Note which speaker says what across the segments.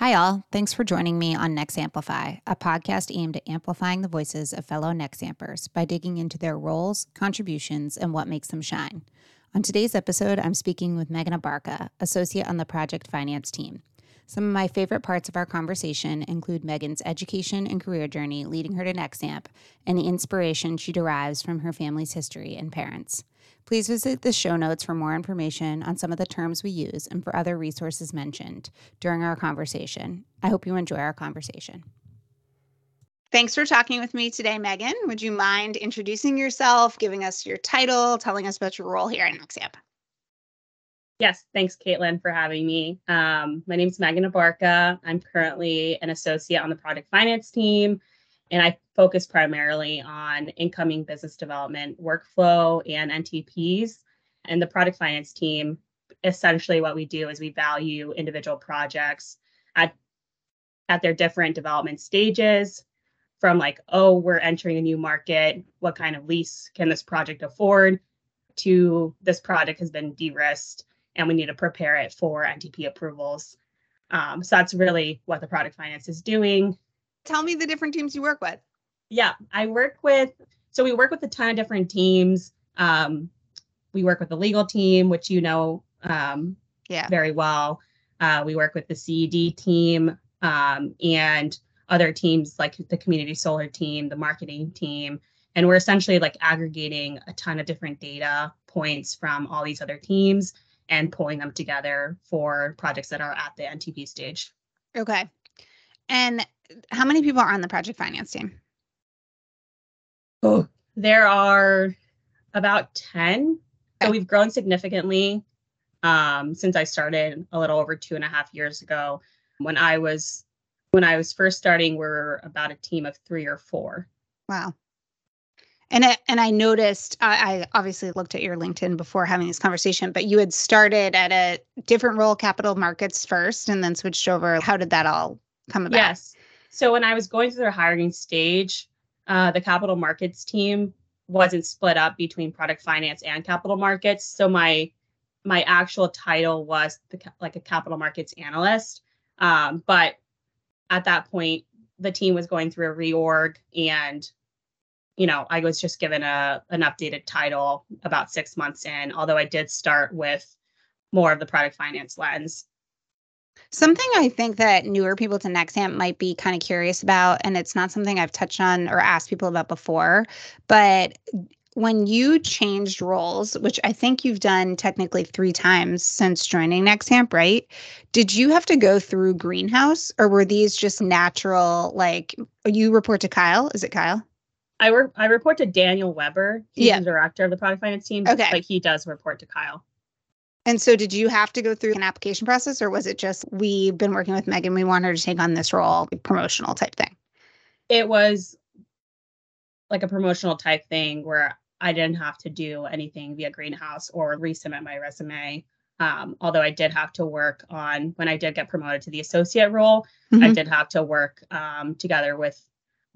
Speaker 1: Hi, all. Thanks for joining me on Next Amplify, a podcast aimed at amplifying the voices of fellow Nexampers by digging into their roles, contributions, and what makes them shine. On today's episode, I'm speaking with Megan Abarca, associate on the project finance team. Some of my favorite parts of our conversation include Megan's education and career journey leading her to Nexamp and the inspiration she derives from her family's history and parents. Please visit the show notes for more information on some of the terms we use and for other resources mentioned during our conversation. I hope you enjoy our conversation. Thanks for talking with me today, Megan. Would you mind introducing yourself, giving us your title, telling us about your role here at Nexamp?
Speaker 2: Yes, thanks, Caitlin, for having me. Um, my name is Megan Abarca. I'm currently an associate on the product finance team, and I focus primarily on incoming business development workflow and NTPs. And the product finance team, essentially, what we do is we value individual projects at at their different development stages from like oh we're entering a new market what kind of lease can this project afford to this project has been de-risked and we need to prepare it for NTP approvals. Um, so that's really what the product finance is doing.
Speaker 1: Tell me the different teams you work with.
Speaker 2: Yeah, I work with, so we work with a ton of different teams. Um, we work with the legal team, which you know um, yeah. very well. Uh, we work with the CED team um, and other teams like the community solar team, the marketing team. And we're essentially like aggregating a ton of different data points from all these other teams and pulling them together for projects that are at the NTP stage.
Speaker 1: Okay. And how many people are on the project finance team?
Speaker 2: Oh, there are about 10. So we've grown significantly um, since I started a little over two and a half years ago. When I was when I was first starting, we are about a team of three or four.
Speaker 1: Wow. And I, and I noticed I, I obviously looked at your LinkedIn before having this conversation, but you had started at a different role, capital markets first, and then switched over. How did that all come about?
Speaker 2: Yes. So when I was going through the hiring stage, uh, the capital markets team wasn't split up between product finance and capital markets. So my my actual title was the, like a capital markets analyst. Um, but at that point, the team was going through a reorg and you know, I was just given a an updated title about six months in, although I did start with more of the product finance lens.
Speaker 1: Something I think that newer people to Nexamp might be kind of curious about, and it's not something I've touched on or asked people about before, but when you changed roles, which I think you've done technically three times since joining Nexamp, right? Did you have to go through Greenhouse or were these just natural, like you report to Kyle? Is it Kyle?
Speaker 2: I work. I report to Daniel Weber. He's yeah. the director of the product finance team.
Speaker 1: Okay,
Speaker 2: but he does report to Kyle.
Speaker 1: And so, did you have to go through an application process, or was it just we've been working with Megan, we want her to take on this role, promotional type thing?
Speaker 2: It was like a promotional type thing where I didn't have to do anything via Greenhouse or resubmit my resume. Um, although I did have to work on when I did get promoted to the associate role, mm-hmm. I did have to work um, together with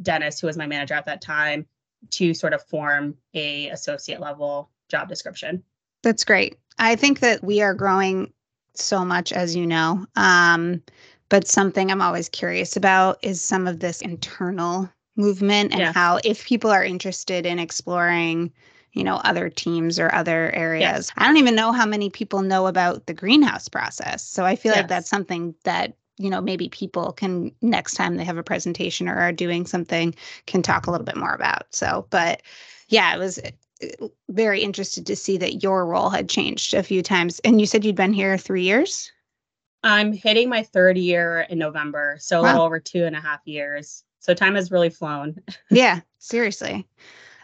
Speaker 2: Dennis, who was my manager at that time, to sort of form a associate level job description.
Speaker 1: That's great. I think that we are growing so much, as you know. Um, but something I'm always curious about is some of this internal movement and yeah. how if people are interested in exploring you know other teams or other areas yes. i don't even know how many people know about the greenhouse process so i feel yes. like that's something that you know maybe people can next time they have a presentation or are doing something can talk a little bit more about so but yeah it was very interested to see that your role had changed a few times. And you said you'd been here three years?
Speaker 2: I'm hitting my third year in november so wow. a little over two and a half years. So time has really flown.
Speaker 1: Yeah seriously.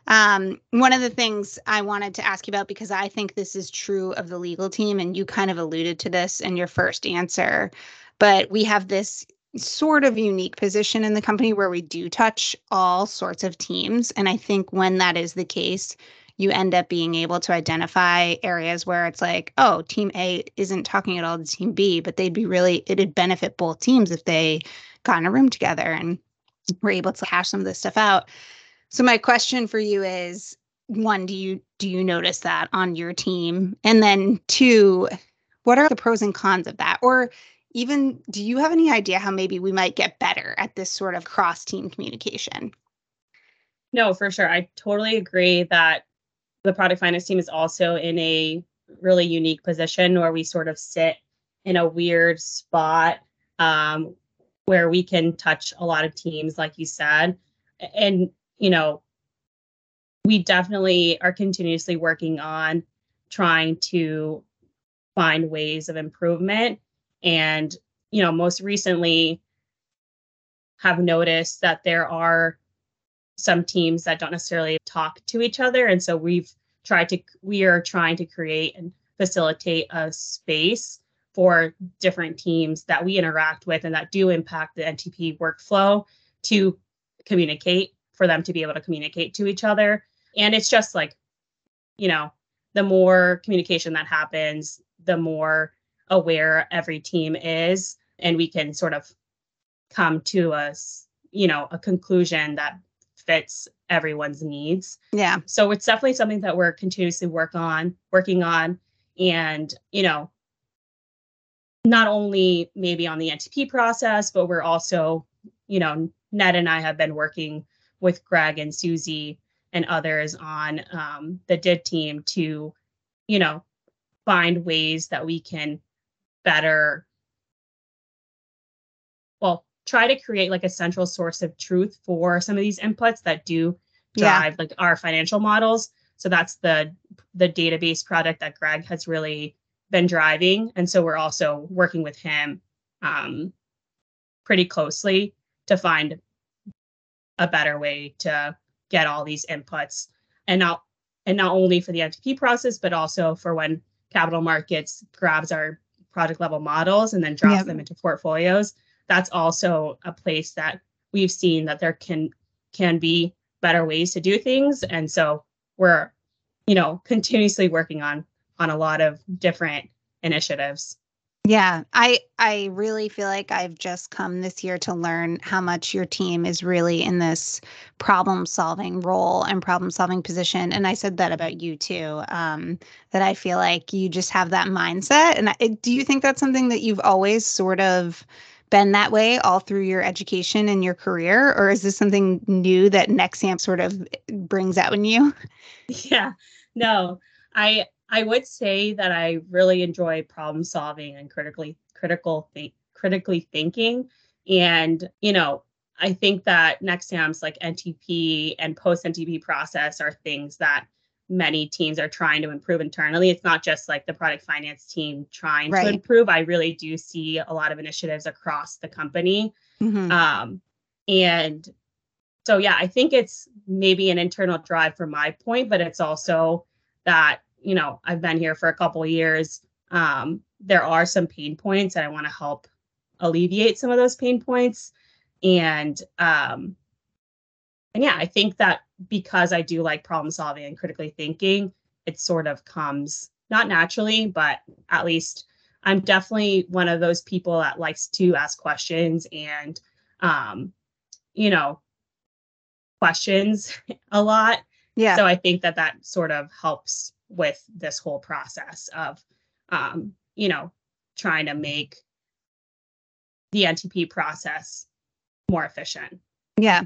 Speaker 1: Um, one of the things I wanted to ask you about, because I think this is true of the legal team, and you kind of alluded to this in your first answer, but we have this sort of unique position in the company where we do touch all sorts of teams. And I think when that is the case, you end up being able to identify areas where it's like, oh, team A isn't talking at all to team B, but they'd be really, it'd benefit both teams if they got in a room together and were able to hash some of this stuff out. So my question for you is one, do you do you notice that on your team? And then two, what are the pros and cons of that? Or even do you have any idea how maybe we might get better at this sort of cross team communication?
Speaker 2: No, for sure. I totally agree that the product finance team is also in a really unique position where we sort of sit in a weird spot um, where we can touch a lot of teams, like you said. And, you know, we definitely are continuously working on trying to find ways of improvement. And, you know, most recently have noticed that there are some teams that don't necessarily talk to each other. And so we've tried to, we are trying to create and facilitate a space for different teams that we interact with and that do impact the NTP workflow to communicate for them to be able to communicate to each other. And it's just like, you know, the more communication that happens, the more aware every team is. And we can sort of come to a, you know, a conclusion that fits everyone's needs.
Speaker 1: Yeah.
Speaker 2: So it's definitely something that we're continuously work on, working on. And, you know, not only maybe on the NTP process, but we're also, you know, Ned and I have been working with Greg and Susie and others on um, the DID team to, you know, find ways that we can better, try to create like a central source of truth for some of these inputs that do drive yeah. like our financial models. So that's the the database product that Greg has really been driving, and so we're also working with him um, pretty closely to find a better way to get all these inputs and not and not only for the NTP process, but also for when capital markets grabs our project level models and then drops yep. them into portfolios. That's also a place that we've seen that there can can be better ways to do things. And so we're, you know, continuously working on on a lot of different initiatives.
Speaker 1: Yeah, I I really feel like I've just come this year to learn how much your team is really in this problem solving role and problem solving position. And I said that about you too. Um, that I feel like you just have that mindset. And I, do you think that's something that you've always sort of been that way all through your education and your career, or is this something new that Nexamp sort of brings out in you?
Speaker 2: Yeah, no, I I would say that I really enjoy problem solving and critically critical think critically thinking. And, you know, I think that Nexamp's like NTP and post NTP process are things that many teams are trying to improve internally. It's not just like the product finance team trying right. to improve. I really do see a lot of initiatives across the company. Mm-hmm. Um, and so, yeah, I think it's maybe an internal drive from my point, but it's also that you know, I've been here for a couple years. Um, there are some pain points, and I want to help alleviate some of those pain points. And um, and yeah, I think that because I do like problem solving and critically thinking, it sort of comes not naturally, but at least I'm definitely one of those people that likes to ask questions and um, you know, questions a lot. Yeah. So I think that that sort of helps with this whole process of um, you know trying to make the ntp process more efficient
Speaker 1: yeah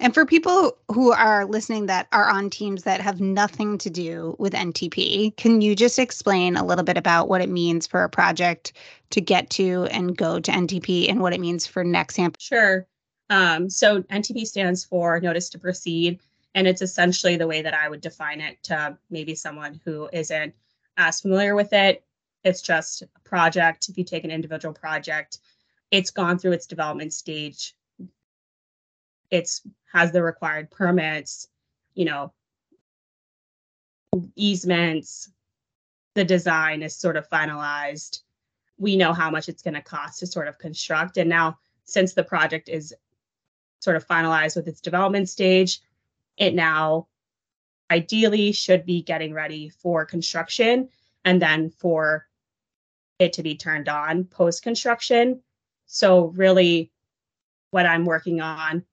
Speaker 1: and for people who are listening that are on teams that have nothing to do with NTP, can you just explain a little bit about what it means for a project to get to and go to NTP and what it means for Nexamp?
Speaker 2: Sure. Um, so NTP stands for Notice to Proceed. And it's essentially the way that I would define it to maybe someone who isn't as familiar with it. It's just a project. If you take an individual project, it's gone through its development stage. It's has the required permits, you know, easements. The design is sort of finalized. We know how much it's going to cost to sort of construct. And now, since the project is sort of finalized with its development stage, it now ideally should be getting ready for construction and then for it to be turned on post construction. So, really, what I'm working on,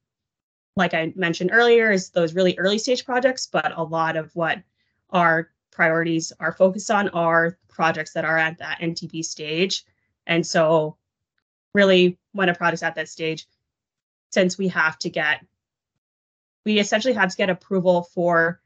Speaker 2: like I mentioned earlier, is those really early stage projects, but a lot of what our priorities are focused on are projects that are at that NTP stage. And so, really when a project's at that stage, since we have to get, we essentially have to get approval for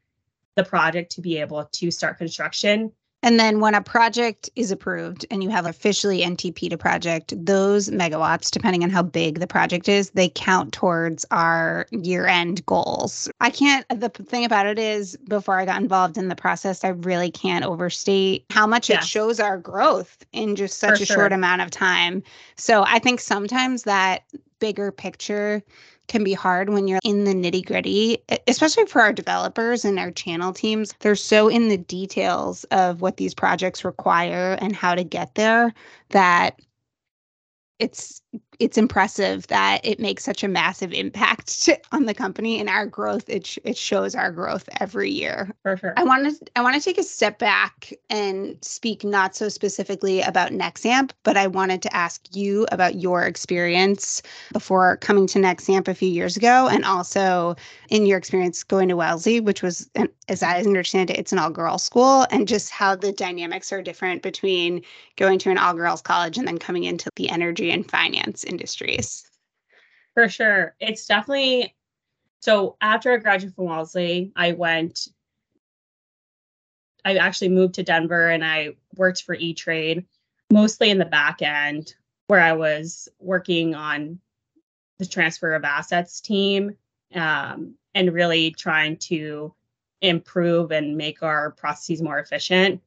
Speaker 2: the project to be able to start construction.
Speaker 1: And then when a project is approved and you have officially NTP to project, those megawatts, depending on how big the project is, they count towards our year end goals. I can't, the thing about it is, before I got involved in the process, I really can't overstate how much it shows our growth in just such For a sure. short amount of time. So I think sometimes that bigger picture can be hard when you're in the nitty gritty, especially for our developers and our channel teams. They're so in the details of what these projects require and how to get there that it's it's impressive that it makes such a massive impact to, on the company and our growth. It sh- it shows our growth every year.
Speaker 2: For sure.
Speaker 1: I want to I want to take a step back and speak not so specifically about Nexamp, but I wanted to ask you about your experience before coming to Nexamp a few years ago, and also in your experience going to Wellesley, which was, as I understand it, it's an all girls school, and just how the dynamics are different between going to an all girls college and then coming into the energy and finance industries.
Speaker 2: For sure. It's definitely so after I graduated from Wellesley, I went I actually moved to Denver and I worked for E Trade, mostly in the back end, where I was working on the transfer of assets team um, and really trying to improve and make our processes more efficient.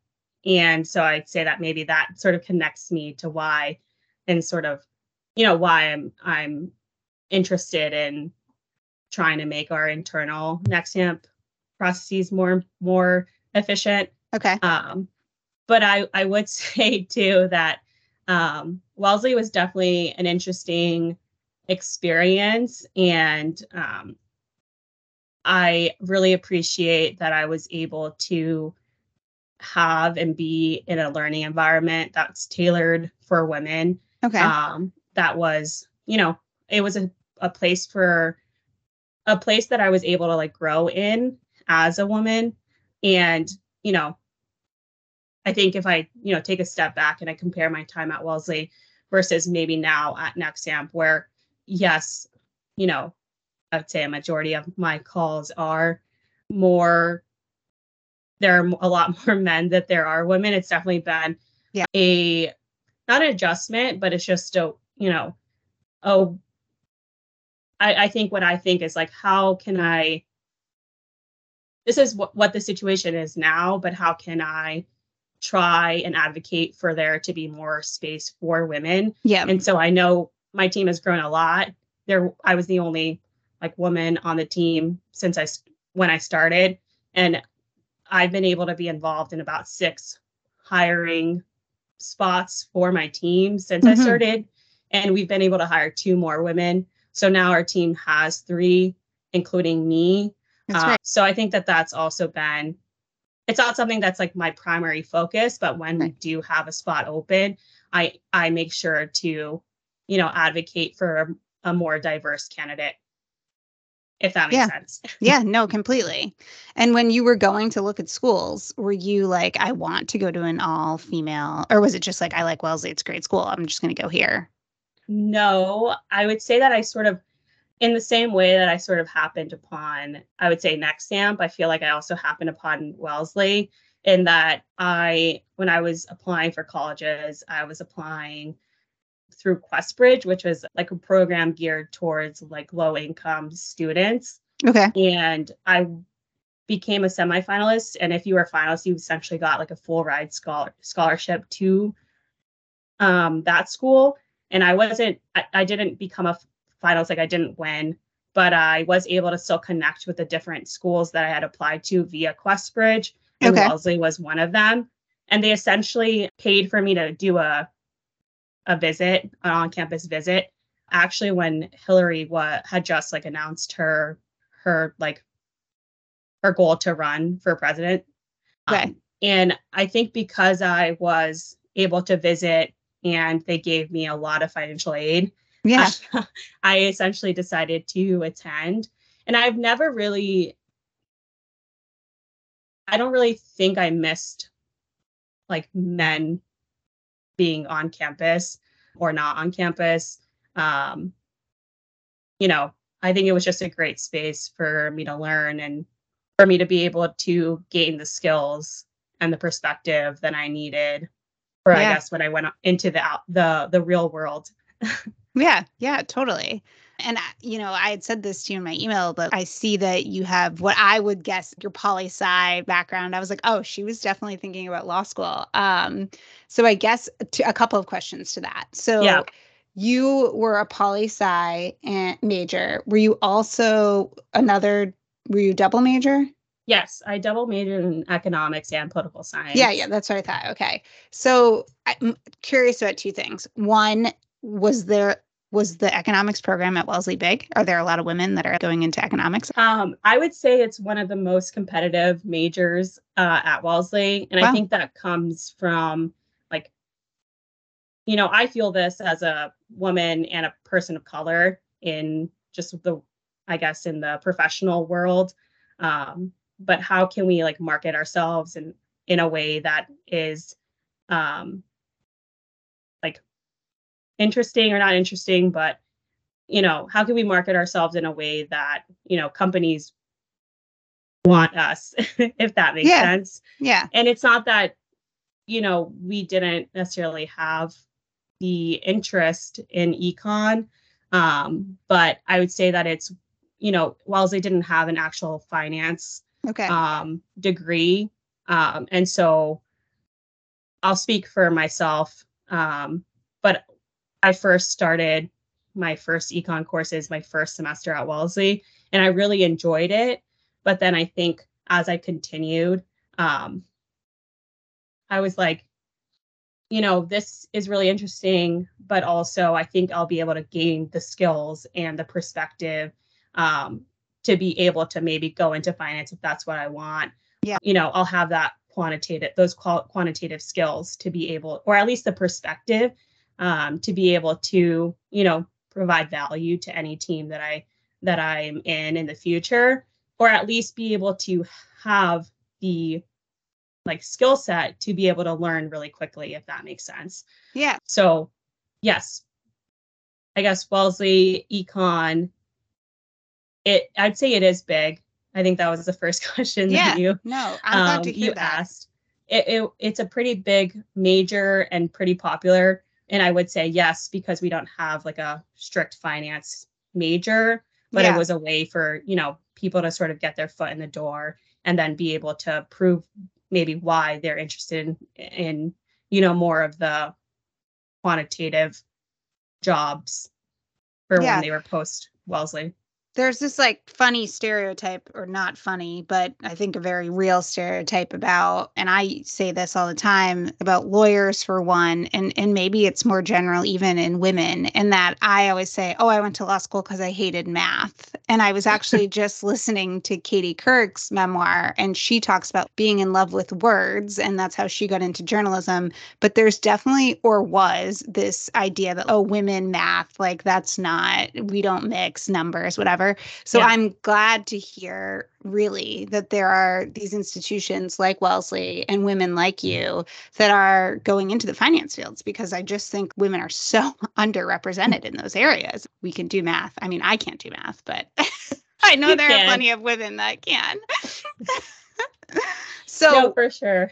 Speaker 2: And so I'd say that maybe that sort of connects me to why and sort of you know why I'm I'm interested in trying to make our internal Nexamp processes more more efficient.
Speaker 1: Okay.
Speaker 2: Um, but I I would say too that um, Wellesley was definitely an interesting experience, and um, I really appreciate that I was able to have and be in a learning environment that's tailored for women.
Speaker 1: Okay.
Speaker 2: Um, that was, you know, it was a, a place for a place that I was able to like grow in as a woman. And, you know, I think if I, you know, take a step back and I compare my time at Wellesley versus maybe now at Nexamp, where yes, you know, I would say a majority of my calls are more there are a lot more men that there are women. It's definitely been
Speaker 1: yeah.
Speaker 2: a not an adjustment, but it's just a you know, oh, I, I think what I think is like, how can I? This is what, what the situation is now, but how can I try and advocate for there to be more space for women?
Speaker 1: Yeah.
Speaker 2: And so I know my team has grown a lot. There, I was the only like woman on the team since I when I started, and I've been able to be involved in about six hiring spots for my team since mm-hmm. I started and we've been able to hire two more women. So now our team has three, including me. That's Uh, so I think that that's also been, it's not something that's like my primary focus, but when right. we do have a spot open, I I make sure to, you know, advocate for a, a more diverse candidate. If that makes
Speaker 1: yeah.
Speaker 2: sense.
Speaker 1: yeah, no, completely. And when you were going to look at schools, were you like, I want to go to an all female, or was it just like, I like Wellesley, it's a great school, I'm just going to go here?
Speaker 2: No, I would say that I sort of, in the same way that I sort of happened upon, I would say Nexamp, I feel like I also happened upon Wellesley in that I, when I was applying for colleges, I was applying through QuestBridge, which was like a program geared towards like low income students.
Speaker 1: Okay.
Speaker 2: And I became a semifinalist. And if you were a finalist, you essentially got like a full ride scholar- scholarship to um, that school and I wasn't, I, I didn't become a finals, like I didn't win, but I was able to still connect with the different schools that I had applied to via QuestBridge. And okay. Wellesley was one of them. And they essentially paid for me to do a a visit, an on-campus visit. Actually, when Hillary wa- had just like announced her her like her goal to run for president.
Speaker 1: Okay. Um,
Speaker 2: and I think because I was able to visit and they gave me a lot of financial aid.
Speaker 1: Yeah.
Speaker 2: I essentially decided to attend. And I've never really, I don't really think I missed like men being on campus or not on campus. Um, you know, I think it was just a great space for me to learn and for me to be able to gain the skills and the perspective that I needed for yeah. I guess when I went into the the the real world.
Speaker 1: yeah, yeah, totally. And you know, I had said this to you in my email, but I see that you have what I would guess your poli sci background. I was like, oh, she was definitely thinking about law school. Um, so I guess to, a couple of questions to that. So yeah. you were a poli sci major. Were you also another? Were you double major?
Speaker 2: Yes, I double majored in economics and political science.
Speaker 1: Yeah, yeah, that's what I thought. Okay. So I'm curious about two things. One, was there was the economics program at Wellesley big? Are there a lot of women that are going into economics?
Speaker 2: Um, I would say it's one of the most competitive majors uh, at Wellesley. And wow. I think that comes from like, you know, I feel this as a woman and a person of color in just the, I guess, in the professional world. Um, but how can we like market ourselves in in a way that is um like interesting or not interesting but you know how can we market ourselves in a way that you know companies want us if that makes
Speaker 1: yeah.
Speaker 2: sense
Speaker 1: yeah
Speaker 2: and it's not that you know we didn't necessarily have the interest in econ um, but i would say that it's you know whilst they didn't have an actual finance
Speaker 1: okay.
Speaker 2: um, degree. Um, and so I'll speak for myself. Um, but I first started my first econ courses my first semester at Wellesley, and I really enjoyed it. But then I think as I continued, um, I was like, you know, this is really interesting, but also I think I'll be able to gain the skills and the perspective um, to be able to maybe go into finance if that's what I want.
Speaker 1: Yeah.
Speaker 2: You know, I'll have that quantitative, those qual- quantitative skills to be able, or at least the perspective um, to be able to, you know, provide value to any team that I that I'm in in the future, or at least be able to have the like skill set to be able to learn really quickly, if that makes sense.
Speaker 1: Yeah.
Speaker 2: So, yes, I guess Wellesley Econ it I'd say it is big. I think that was the first question
Speaker 1: yeah,
Speaker 2: that you
Speaker 1: no, I'm glad um, to hear
Speaker 2: you
Speaker 1: that.
Speaker 2: asked. It, it it's a pretty big major and pretty popular. And I would say yes, because we don't have like a strict finance major, but yeah. it was a way for, you know, people to sort of get their foot in the door and then be able to prove maybe why they're interested in, in you know, more of the quantitative jobs for yeah. when they were post Wellesley
Speaker 1: there's this like funny stereotype or not funny but i think a very real stereotype about and i say this all the time about lawyers for one and and maybe it's more general even in women and that i always say oh i went to law school because i hated math. And i was actually just listening to katie couric's memoir and she talks about being in love with words and that's how she got into journalism. But there's definitely or was this idea that oh women math like that's not we don't mix numbers whatever whatever. So yeah. I'm glad to hear really that there are these institutions like Wellesley and women like you that are going into the finance fields because I just think women are so underrepresented in those areas. We can do math. I mean, I can't do math, but I know you there can. are plenty of women that can.
Speaker 2: So no, for sure.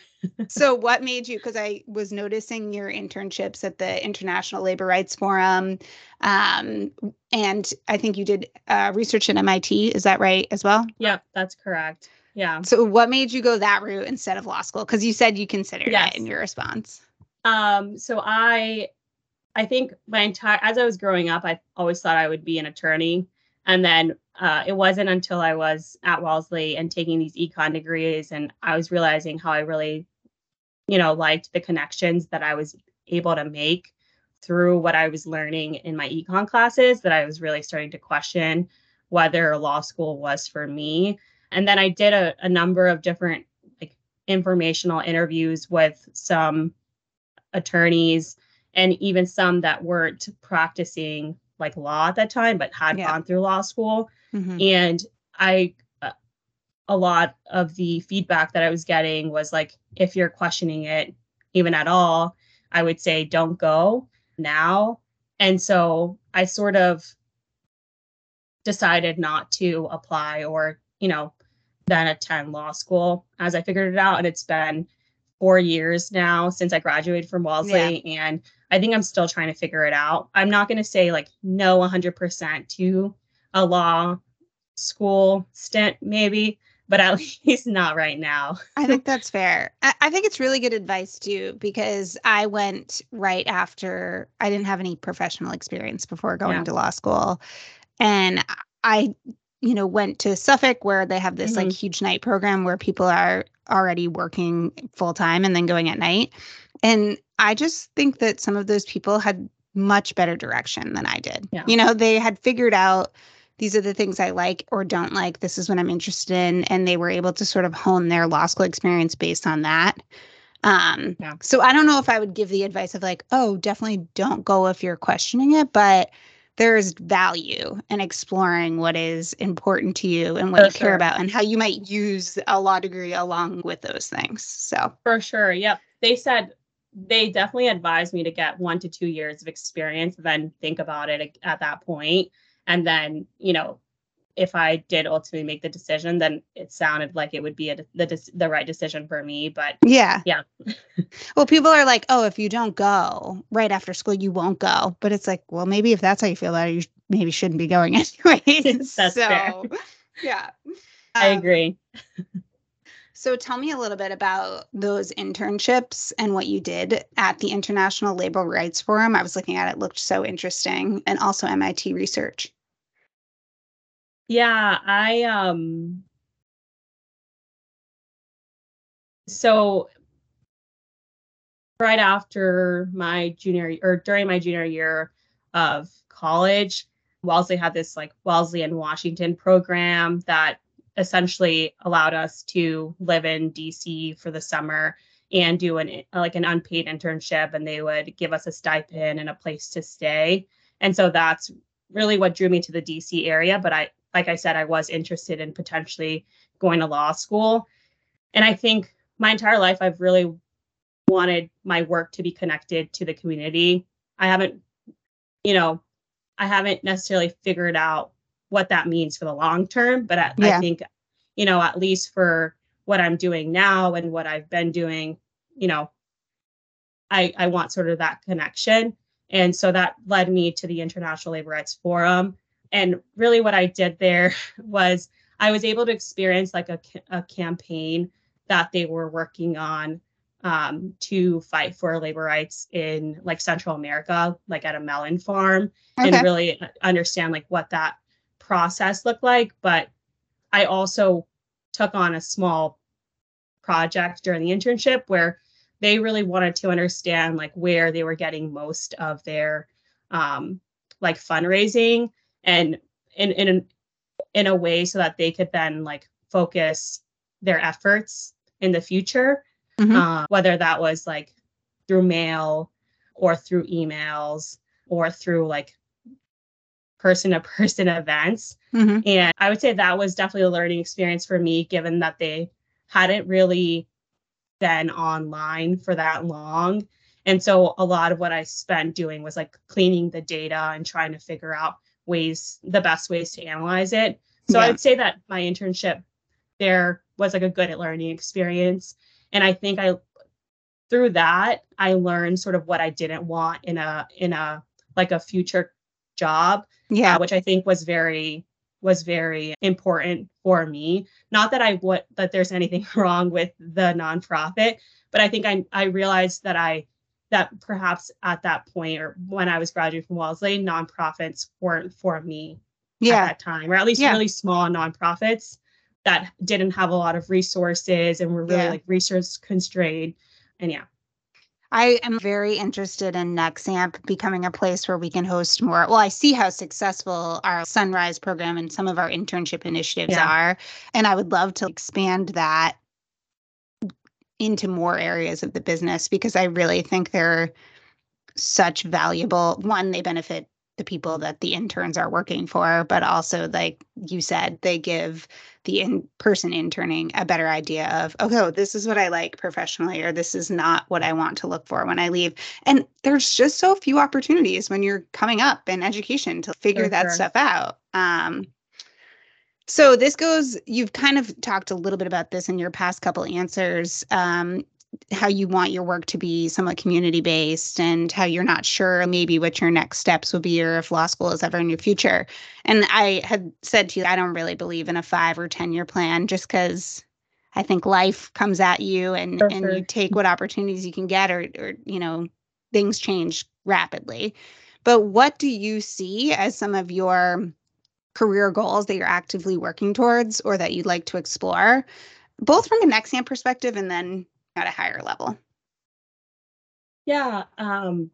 Speaker 1: so what made you because I was noticing your internships at the International Labor Rights Forum. Um, and I think you did uh, research at MIT, is that right as well?
Speaker 2: Yeah, that's correct. Yeah.
Speaker 1: So what made you go that route instead of law school? Because you said you considered yes. it in your response.
Speaker 2: Um, so I I think my entire as I was growing up, I always thought I would be an attorney. And then uh, it wasn't until I was at Wellesley and taking these econ degrees and I was realizing how I really, you know, liked the connections that I was able to make through what I was learning in my econ classes that I was really starting to question whether law school was for me. And then I did a, a number of different like informational interviews with some attorneys and even some that weren't practicing like law at that time, but had yeah. gone through law school. Mm-hmm. And I, uh, lot of the feedback that I was getting was like, if you're questioning it even at all, I would say don't go. now. And so I sort of decided not to apply or, you know, then attend law school as I figured it out. And it's been four years now since I graduated from Wellesley. Yeah. And I think I'm still trying to figure it out. I'm not going to say like no 100% to a law school stint, maybe, but at least not right now.
Speaker 1: I think that's fair. I, I, think it's really good advice too, because I went right after I didn't have any professional experience before going yeah. to law school. And I, you know, went to Suffolk where they have this mm-hmm. like huge night program where people are already working full time and then going at night. And I just think that some of those people had much better direction than I did. Yeah. You know, they had figured out these are the things I like or don't like. This is what I'm interested in. And they were able to sort of hone their law school experience based on that. Um, yeah. so I don't know if I would give the advice of like, oh, definitely don't go if you're questioning it, but there is value in exploring what is important to you and what For you sure. care about and how you might use a law degree along with those things. So,
Speaker 2: for sure. Yep. They said they definitely advised me to get one to two years of experience, then think about it at that point. And then, you know, if I did ultimately make the decision, then it sounded like it would be a, the the right decision for me. But
Speaker 1: yeah,
Speaker 2: yeah.
Speaker 1: well, people are like, oh, if you don't go right after school, you won't go. But it's like, well, maybe if that's how you feel about it, you maybe shouldn't be going anyway.
Speaker 2: that's so, fair.
Speaker 1: Yeah,
Speaker 2: I um, agree.
Speaker 1: So tell me a little bit about those internships and what you did at the International Labor Rights Forum. I was looking at it, looked so interesting, and also MIT research.
Speaker 2: Yeah, I um so right after my junior or during my junior year of college, Wellesley had this like Wellesley and Washington program that essentially allowed us to live in DC for the summer and do an like an unpaid internship and they would give us a stipend and a place to stay. And so that's really what drew me to the DC area, but I like I said, I was interested in potentially going to law school. And I think my entire life, I've really wanted my work to be connected to the community. I haven't, you know, I haven't necessarily figured out what that means for the long term, but I, yeah. I think, you know, at least for what I'm doing now and what I've been doing, you know, I, I want sort of that connection. And so that led me to the International Labor Rights Forum. And really, what I did there was I was able to experience like a, a campaign that they were working on um, to fight for labor rights in like Central America, like at a melon farm, okay. and really understand like what that process looked like. But I also took on a small project during the internship where they really wanted to understand like where they were getting most of their um, like fundraising and in in in a way so that they could then like focus their efforts in the future mm-hmm. uh, whether that was like through mail or through emails or through like person to person events mm-hmm. and i would say that was definitely a learning experience for me given that they hadn't really been online for that long and so a lot of what i spent doing was like cleaning the data and trying to figure out ways the best ways to analyze it. So yeah. i would say that my internship there was like a good learning experience. And i think i through that i learned sort of what i didn't want in a in a like a future job
Speaker 1: yeah. uh,
Speaker 2: which i think was very was very important for me. Not that i what that there's anything wrong with the nonprofit but i think i i realized that i that perhaps at that point or when I was graduating from Wellesley, nonprofits weren't for me yeah. at that time, or at least yeah. really small nonprofits that didn't have a lot of resources and were really yeah. like resource constrained. And yeah.
Speaker 1: I am very interested in Nexamp becoming a place where we can host more. Well, I see how successful our Sunrise program and some of our internship initiatives yeah. are. And I would love to expand that into more areas of the business because I really think they're such valuable one they benefit the people that the interns are working for, but also, like you said, they give the in person interning a better idea of, okay, this is what I like professionally, or this is not what I want to look for when I leave. And there's just so few opportunities when you're coming up in education to figure that sure. stuff out. Um, so this goes, you've kind of talked a little bit about this in your past couple answers. Um, how you want your work to be somewhat community based and how you're not sure maybe what your next steps will be or if law school is ever in your future. And I had said to you, I don't really believe in a five or 10 year plan just because I think life comes at you and, and you take what opportunities you can get or, or, you know, things change rapidly. But what do you see as some of your career goals that you're actively working towards or that you'd like to explore, both from a Nexamp perspective and then at a higher level?
Speaker 2: Yeah. Um,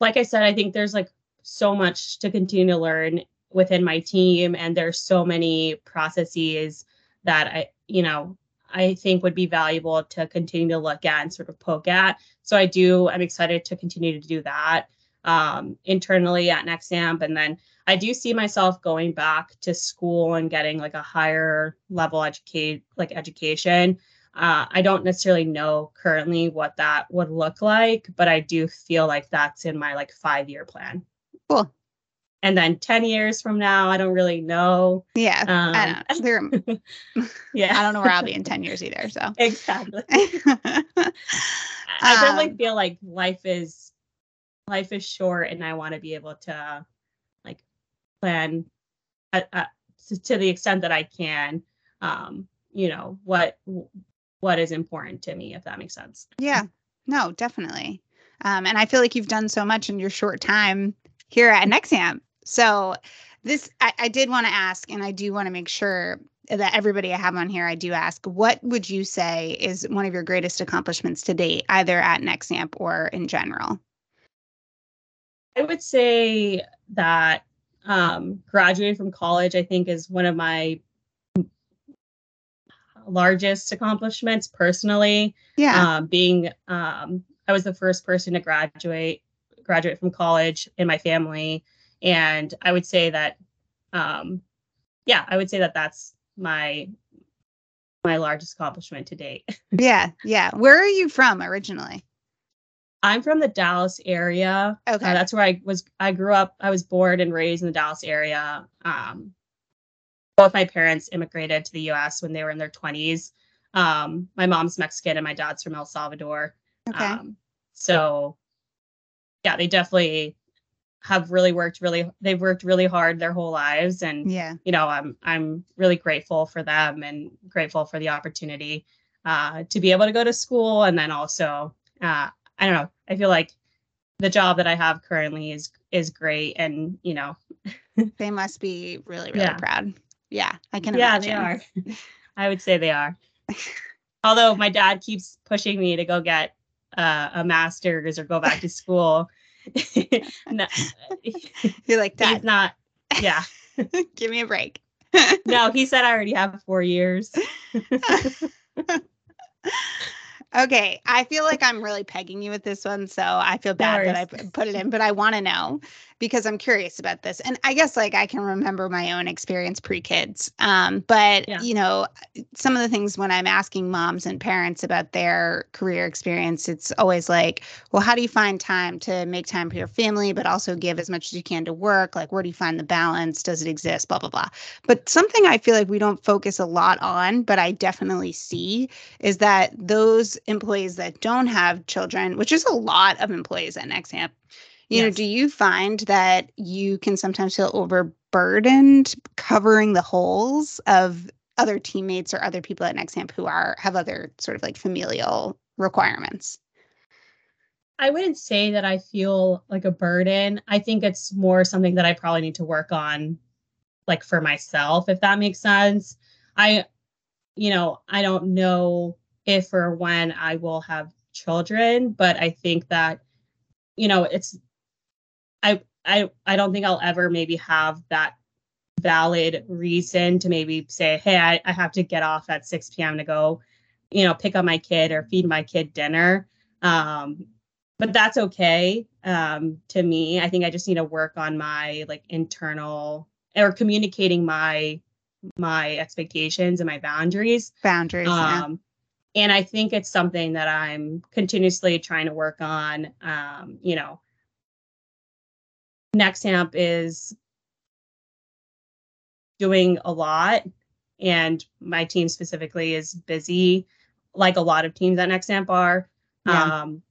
Speaker 2: like I said, I think there's like so much to continue to learn within my team, and there's so many processes that I, you know, I think would be valuable to continue to look at and sort of poke at. So I do, I'm excited to continue to do that um, internally at Nexamp. And then I do see myself going back to school and getting like a higher level educate like education. Uh, I don't necessarily know currently what that would look like, but I do feel like that's in my like five year plan.
Speaker 1: Cool.
Speaker 2: And then 10 years from now, I don't really know.
Speaker 1: Yeah. Um, I don't, yeah. I don't know where I'll be in 10 years either. So
Speaker 2: exactly. I definitely um, feel like life is life is short and I want to be able to like plan uh, uh, to, to the extent that I can um you know what what is important to me, if that makes sense.
Speaker 1: Yeah, no, definitely. Um, and I feel like you've done so much in your short time here at Nexamp. So this I, I did want to ask, and I do want to make sure that everybody I have on here, I do ask, what would you say is one of your greatest accomplishments to date, either at Nexamp or in general?
Speaker 2: I would say that um, graduating from college, I think, is one of my largest accomplishments personally.
Speaker 1: Yeah.
Speaker 2: Um, being, um, I was the first person to graduate graduate from college in my family, and I would say that, um, yeah, I would say that that's my my largest accomplishment to date.
Speaker 1: yeah, yeah. Where are you from originally?
Speaker 2: I'm from the Dallas area.
Speaker 1: Okay,
Speaker 2: uh, that's where I was. I grew up. I was born and raised in the Dallas area. Um, both my parents immigrated to the U.S. when they were in their 20s. Um, my mom's Mexican and my dad's from El Salvador.
Speaker 1: Okay.
Speaker 2: Um, so, yeah, they definitely have really worked really. They've worked really hard their whole lives, and
Speaker 1: yeah,
Speaker 2: you know, I'm I'm really grateful for them and grateful for the opportunity uh, to be able to go to school, and then also, uh, I don't know, I feel like the job that I have currently is is great, and you know,
Speaker 1: they must be really really yeah. proud. Yeah, I can
Speaker 2: yeah,
Speaker 1: imagine.
Speaker 2: Yeah, they are. I would say they are. Although my dad keeps pushing me to go get uh, a master's or go back to school.
Speaker 1: no, You're like, Dad.
Speaker 2: He's not. Yeah.
Speaker 1: Give me a break.
Speaker 2: no, he said I already have four years.
Speaker 1: Okay. I feel like I'm really pegging you with this one. So I feel bad that I put it in, but I want to know because I'm curious about this. And I guess like I can remember my own experience pre kids. Um, but yeah. you know, some of the things when I'm asking moms and parents about their career experience, it's always like, well, how do you find time to make time for your family, but also give as much as you can to work? Like, where do you find the balance? Does it exist? Blah, blah, blah. But something I feel like we don't focus a lot on, but I definitely see is that those employees that don't have children, which is a lot of employees at Nexamp, you yes. know, do you find that you can sometimes feel overburdened covering the holes of other teammates or other people at Nexamp who are have other sort of like familial requirements?
Speaker 2: I wouldn't say that I feel like a burden. I think it's more something that I probably need to work on like for myself if that makes sense. I you know, I don't know if or when I will have children, but I think that you know, it's I I I don't think I'll ever maybe have that valid reason to maybe say, hey, I, I have to get off at 6 p.m. to go, you know, pick up my kid or feed my kid dinner. Um, but that's okay. um, to me. I think I just need to work on my like internal or communicating my my expectations and my boundaries.
Speaker 1: Boundaries.
Speaker 2: Um, yeah. And I think it's something that I'm continuously trying to work on. Um, you know, Nexamp is doing a lot, and my team specifically is busy, like a lot of teams at Nexamp are. Yeah. Um,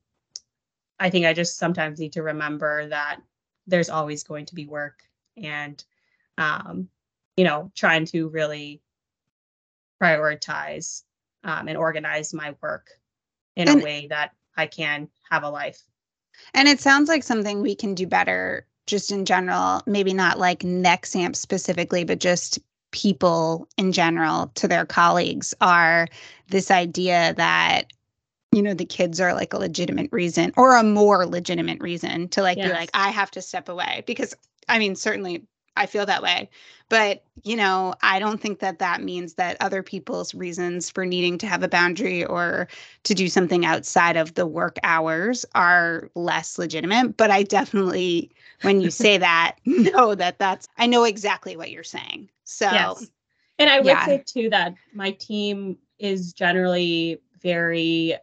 Speaker 2: I think I just sometimes need to remember that there's always going to be work and um, you know, trying to really prioritize um, and organize my work in and, a way that I can have a life.
Speaker 1: And it sounds like something we can do better just in general, maybe not like Nexamp specifically, but just people in general to their colleagues are this idea that you know the kids are like a legitimate reason or a more legitimate reason to like yes. be like i have to step away because i mean certainly i feel that way but you know i don't think that that means that other people's reasons for needing to have a boundary or to do something outside of the work hours are less legitimate but i definitely when you say that mm-hmm. know that that's i know exactly what you're saying so yes.
Speaker 2: and i would yeah. say too that my team is generally very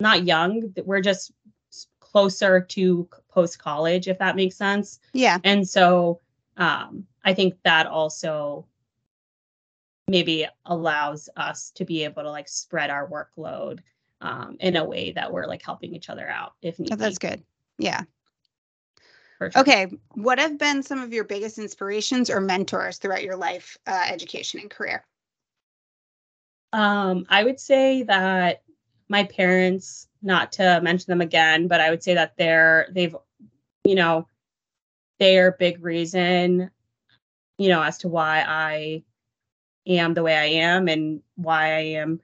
Speaker 2: not young. We're just closer to post college, if that makes sense.
Speaker 1: Yeah.
Speaker 2: And so um, I think that also maybe allows us to be able to like spread our workload um, in a way that we're like helping each other out if need
Speaker 1: oh, that's good. Yeah. Sure. Okay. What have been some of your biggest inspirations or mentors throughout your life, uh, education, and career?
Speaker 2: Um, I would say that my parents, not to mention them again, but I would say that they're they've, you know, they're big reason, you know, as to why I am the way I am and why I am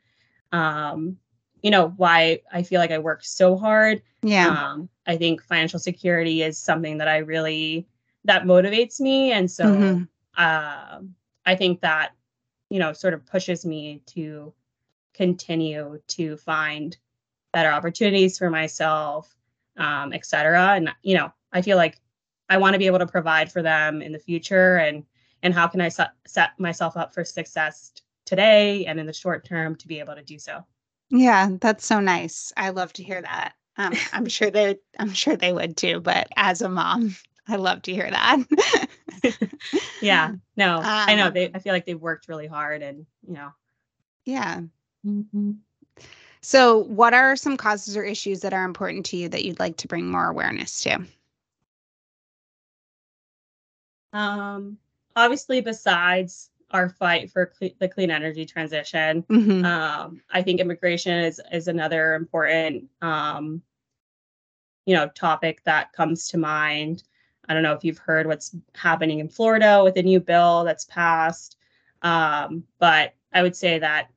Speaker 2: um, you know, why I feel like I work so hard.
Speaker 1: Yeah.
Speaker 2: Um, I think financial security is something that I really that motivates me. And so mm-hmm. uh, I think that, you know, sort of pushes me to continue to find better opportunities for myself, um, et cetera. And, you know, I feel like I want to be able to provide for them in the future and, and how can I set, set myself up for success today and in the short term to be able to do so.
Speaker 1: Yeah, that's so nice. I love to hear that. Um, I'm sure they, I'm sure they would too. But as a mom, I love to hear that.
Speaker 2: yeah, no, um, I know they. I feel like they've worked really hard, and you know.
Speaker 1: Yeah, Mm-hmm. So, what are some causes or issues that are important to you that you'd like to bring more awareness to?
Speaker 2: Um, obviously, besides our fight for cle- the clean energy transition, mm-hmm. um, I think immigration is is another important, um, you know, topic that comes to mind. I don't know if you've heard what's happening in Florida with a new bill that's passed, um, but I would say that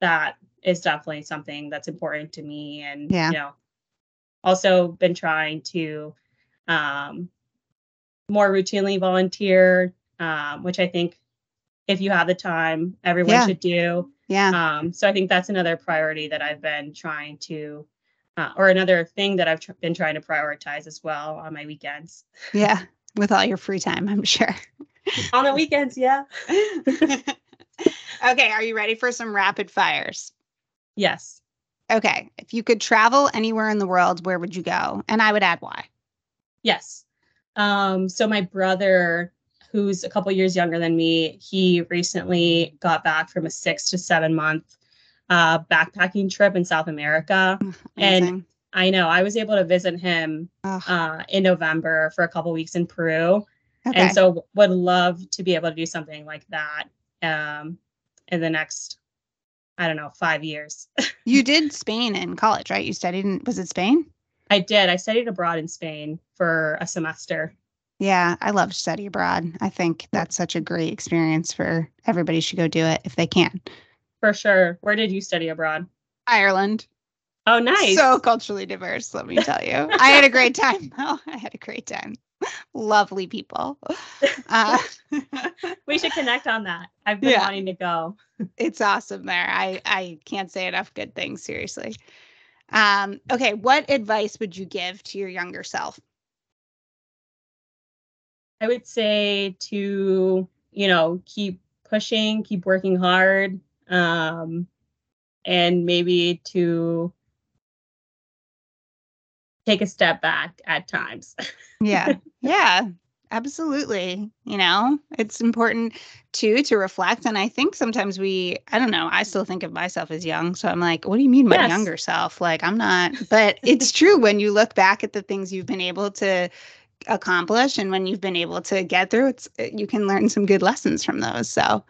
Speaker 2: that is definitely something that's important to me and yeah. you know also been trying to um, more routinely volunteer um, which i think if you have the time everyone yeah. should do
Speaker 1: yeah
Speaker 2: um, so i think that's another priority that i've been trying to uh, or another thing that i've tr- been trying to prioritize as well on my weekends
Speaker 1: yeah with all your free time i'm sure
Speaker 2: on the weekends yeah
Speaker 1: okay, are you ready for some rapid fires?
Speaker 2: Yes.
Speaker 1: Okay, if you could travel anywhere in the world, where would you go? And I would add why.
Speaker 2: Yes. Um, so my brother, who's a couple years younger than me, he recently got back from a six to seven month uh, backpacking trip in South America, and I know I was able to visit him uh, in November for a couple weeks in Peru, okay. and so would love to be able to do something like that. Um, in the next I don't know, five years.
Speaker 1: you did Spain in college, right? You studied in, was it Spain?
Speaker 2: I did. I studied abroad in Spain for a semester.
Speaker 1: Yeah, I love to study abroad. I think that's such a great experience for everybody should go do it if they can.
Speaker 2: For sure. Where did you study abroad?
Speaker 1: Ireland.
Speaker 2: Oh, nice.
Speaker 1: So culturally diverse, let me tell you. I had a great time. Oh, I had a great time. lovely people. Uh,
Speaker 2: we should connect on that. I've been yeah. wanting to go.
Speaker 1: it's awesome there. I I can't say enough good things. Seriously. Um, okay, what advice would you give to your younger self?
Speaker 2: I would say to, you know, keep pushing, keep working hard, um, and maybe to take a step back at times.
Speaker 1: yeah. Yeah. Absolutely. You know, it's important too to reflect. And I think sometimes we, I don't know, I still think of myself as young. So I'm like, what do you mean my yes. younger self? Like, I'm not, but it's true when you look back at the things you've been able to accomplish and when you've been able to get through, it's, eh, you can learn some good lessons from those. So,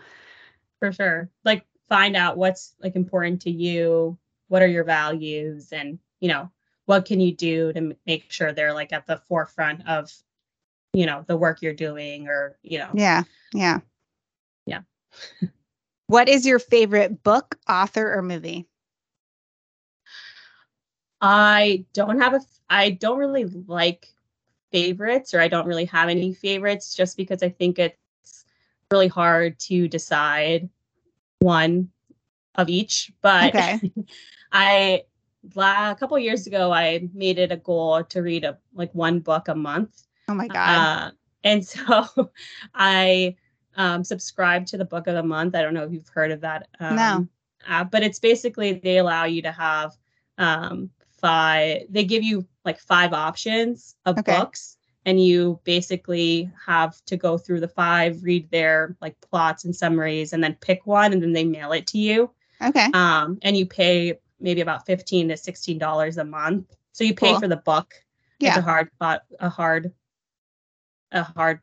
Speaker 2: for sure. Like, find out what's like important to you. What are your values? And, you know, what can you do to make sure they're like at the forefront of you know the work you're doing or you know.
Speaker 1: Yeah yeah.
Speaker 2: Yeah.
Speaker 1: What is your favorite book author or movie?
Speaker 2: I don't have a i don't really like favorites or i don't really have any favorites just because i think it's really hard to decide one of each but okay. i a couple years ago i made it a goal to read a like one book a month
Speaker 1: Oh my God.
Speaker 2: Uh, and so I um, subscribe to the book of the month. I don't know if you've heard of that.
Speaker 1: Um, no.
Speaker 2: Uh, but it's basically they allow you to have um, five, they give you like five options of okay. books. And you basically have to go through the five, read their like plots and summaries, and then pick one, and then they mail it to you.
Speaker 1: Okay.
Speaker 2: Um, and you pay maybe about fifteen to sixteen dollars a month. So you pay cool. for the book. Yeah. It's a hard, a hard a hard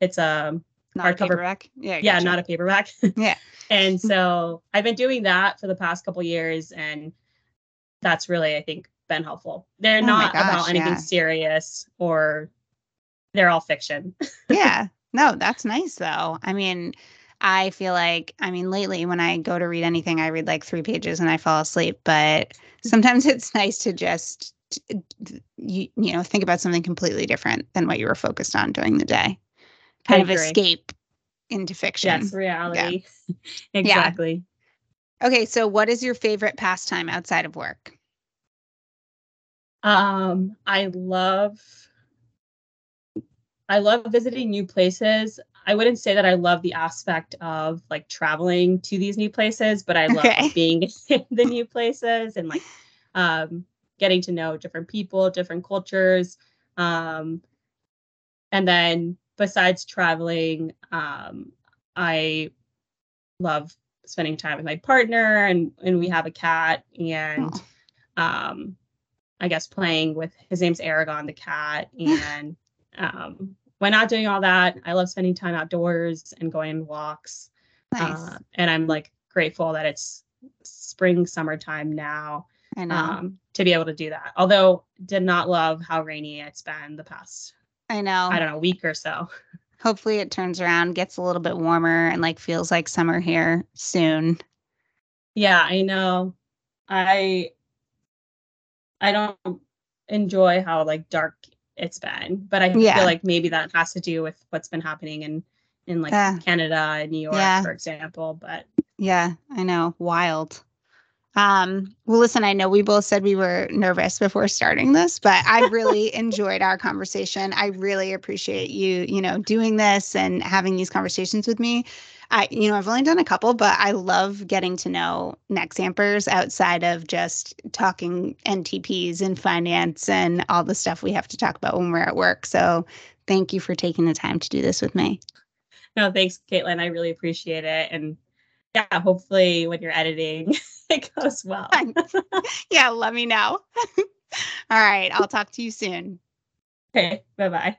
Speaker 2: it's a
Speaker 1: not hardcover. paperback.
Speaker 2: Yeah, yeah, not a paperback.
Speaker 1: yeah.
Speaker 2: and so I've been doing that for the past couple years, and that's really I think been helpful. They're oh not gosh, about anything yeah. serious or they're all fiction.
Speaker 1: yeah. No, that's nice though. I mean, I feel like I mean lately when I go to read anything, I read like three pages and I fall asleep. But sometimes it's nice to just you, you know think about something completely different than what you were focused on during the day kind of escape into fiction
Speaker 2: yes reality yeah. exactly
Speaker 1: yeah. okay so what is your favorite pastime outside of work
Speaker 2: um i love i love visiting new places i wouldn't say that i love the aspect of like traveling to these new places but i love okay. being in the new places and like um getting to know different people, different cultures. Um, and then besides traveling, um, I love spending time with my partner and and we have a cat and oh. um I guess playing with his name's Aragon the cat and um when not doing all that, I love spending time outdoors and going on walks. Nice. Uh, and I'm like grateful that it's spring summertime now
Speaker 1: I know. Um,
Speaker 2: to be able to do that. Although did not love how rainy it's been the past.
Speaker 1: I know.
Speaker 2: I don't know, week or so.
Speaker 1: Hopefully it turns around, gets a little bit warmer and like feels like summer here soon.
Speaker 2: Yeah, I know. I I don't enjoy how like dark it's been, but I yeah. feel like maybe that has to do with what's been happening in in like Canada and New York, yeah. for example. But
Speaker 1: yeah, I know. Wild. Um, well, listen, I know we both said we were nervous before starting this, but I really enjoyed our conversation. I really appreciate you, you know, doing this and having these conversations with me. I, you know, I've only done a couple, but I love getting to know Nexampers outside of just talking NTPs and finance and all the stuff we have to talk about when we're at work. So thank you for taking the time to do this with me.
Speaker 2: No, thanks, Caitlin. I really appreciate it. And yeah, hopefully when you're editing, it goes well.
Speaker 1: yeah, let me know. All right, I'll talk to you soon.
Speaker 2: Okay, bye bye.